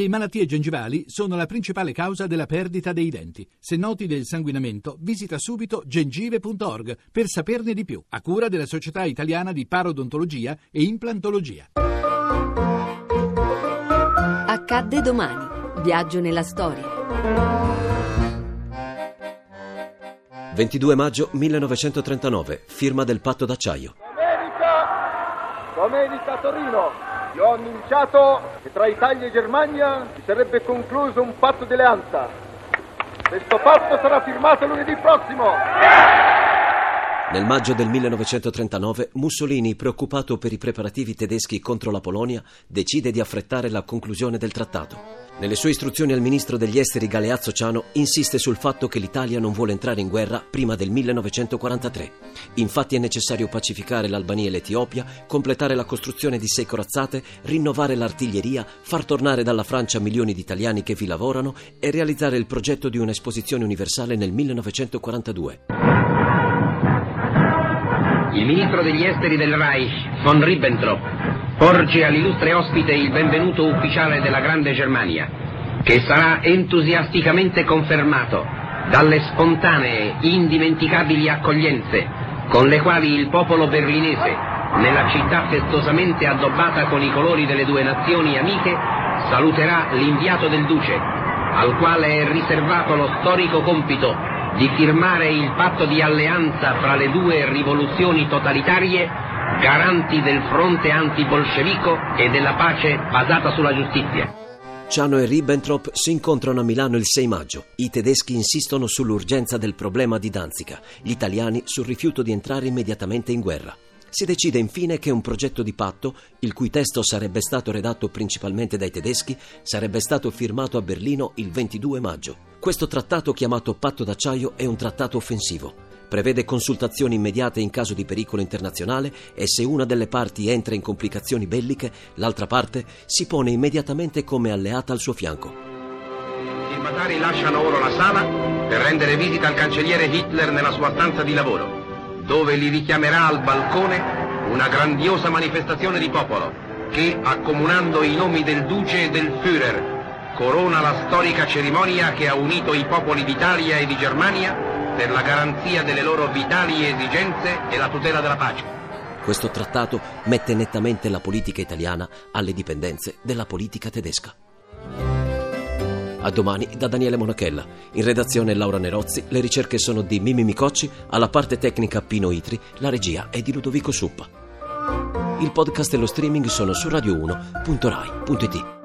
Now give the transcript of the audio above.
Le malattie gengivali sono la principale causa della perdita dei denti. Se noti del sanguinamento, visita subito gengive.org per saperne di più, a cura della Società Italiana di Parodontologia e Implantologia. Accadde domani. Viaggio nella storia. 22 maggio 1939, firma del patto d'acciaio. Domenica, domenica Torino. Vi ho annunciato che tra Italia e Germania si sarebbe concluso un patto di alleanza. Questo patto sarà firmato lunedì prossimo. Nel maggio del 1939 Mussolini, preoccupato per i preparativi tedeschi contro la Polonia, decide di affrettare la conclusione del trattato. Nelle sue istruzioni al ministro degli esteri Galeazzo Ciano insiste sul fatto che l'Italia non vuole entrare in guerra prima del 1943. Infatti è necessario pacificare l'Albania e l'Etiopia, completare la costruzione di sei corazzate, rinnovare l'artiglieria, far tornare dalla Francia milioni di italiani che vi lavorano e realizzare il progetto di un'esposizione universale nel 1942. Il ministro degli esteri del Reich, von Ribbentrop, porge all'illustre ospite il benvenuto ufficiale della Grande Germania, che sarà entusiasticamente confermato dalle spontanee, indimenticabili accoglienze con le quali il popolo berlinese, nella città festosamente addobbata con i colori delle due nazioni amiche, saluterà l'inviato del duce, al quale è riservato lo storico compito di firmare il patto di alleanza fra le due rivoluzioni totalitarie, garanti del fronte antibolscevico e della pace basata sulla giustizia. Ciano e Ribbentrop si incontrano a Milano il 6 maggio. I tedeschi insistono sull'urgenza del problema di Danzica, gli italiani sul rifiuto di entrare immediatamente in guerra. Si decide infine che un progetto di patto, il cui testo sarebbe stato redatto principalmente dai tedeschi, sarebbe stato firmato a Berlino il 22 maggio. Questo trattato chiamato patto d'acciaio è un trattato offensivo. Prevede consultazioni immediate in caso di pericolo internazionale e se una delle parti entra in complicazioni belliche, l'altra parte si pone immediatamente come alleata al suo fianco. I firmatari lasciano ora la sala per rendere visita al cancelliere Hitler nella sua stanza di lavoro dove li richiamerà al balcone una grandiosa manifestazione di popolo che, accomunando i nomi del Duce e del Führer, corona la storica cerimonia che ha unito i popoli d'Italia e di Germania per la garanzia delle loro vitali esigenze e la tutela della pace. Questo trattato mette nettamente la politica italiana alle dipendenze della politica tedesca. A domani da Daniele Monachella. In redazione Laura Nerozzi, le ricerche sono di Mimi Micocci, alla parte tecnica Pino Itri, la regia è di Ludovico Suppa. Il podcast e lo streaming sono su radio1.rai.it.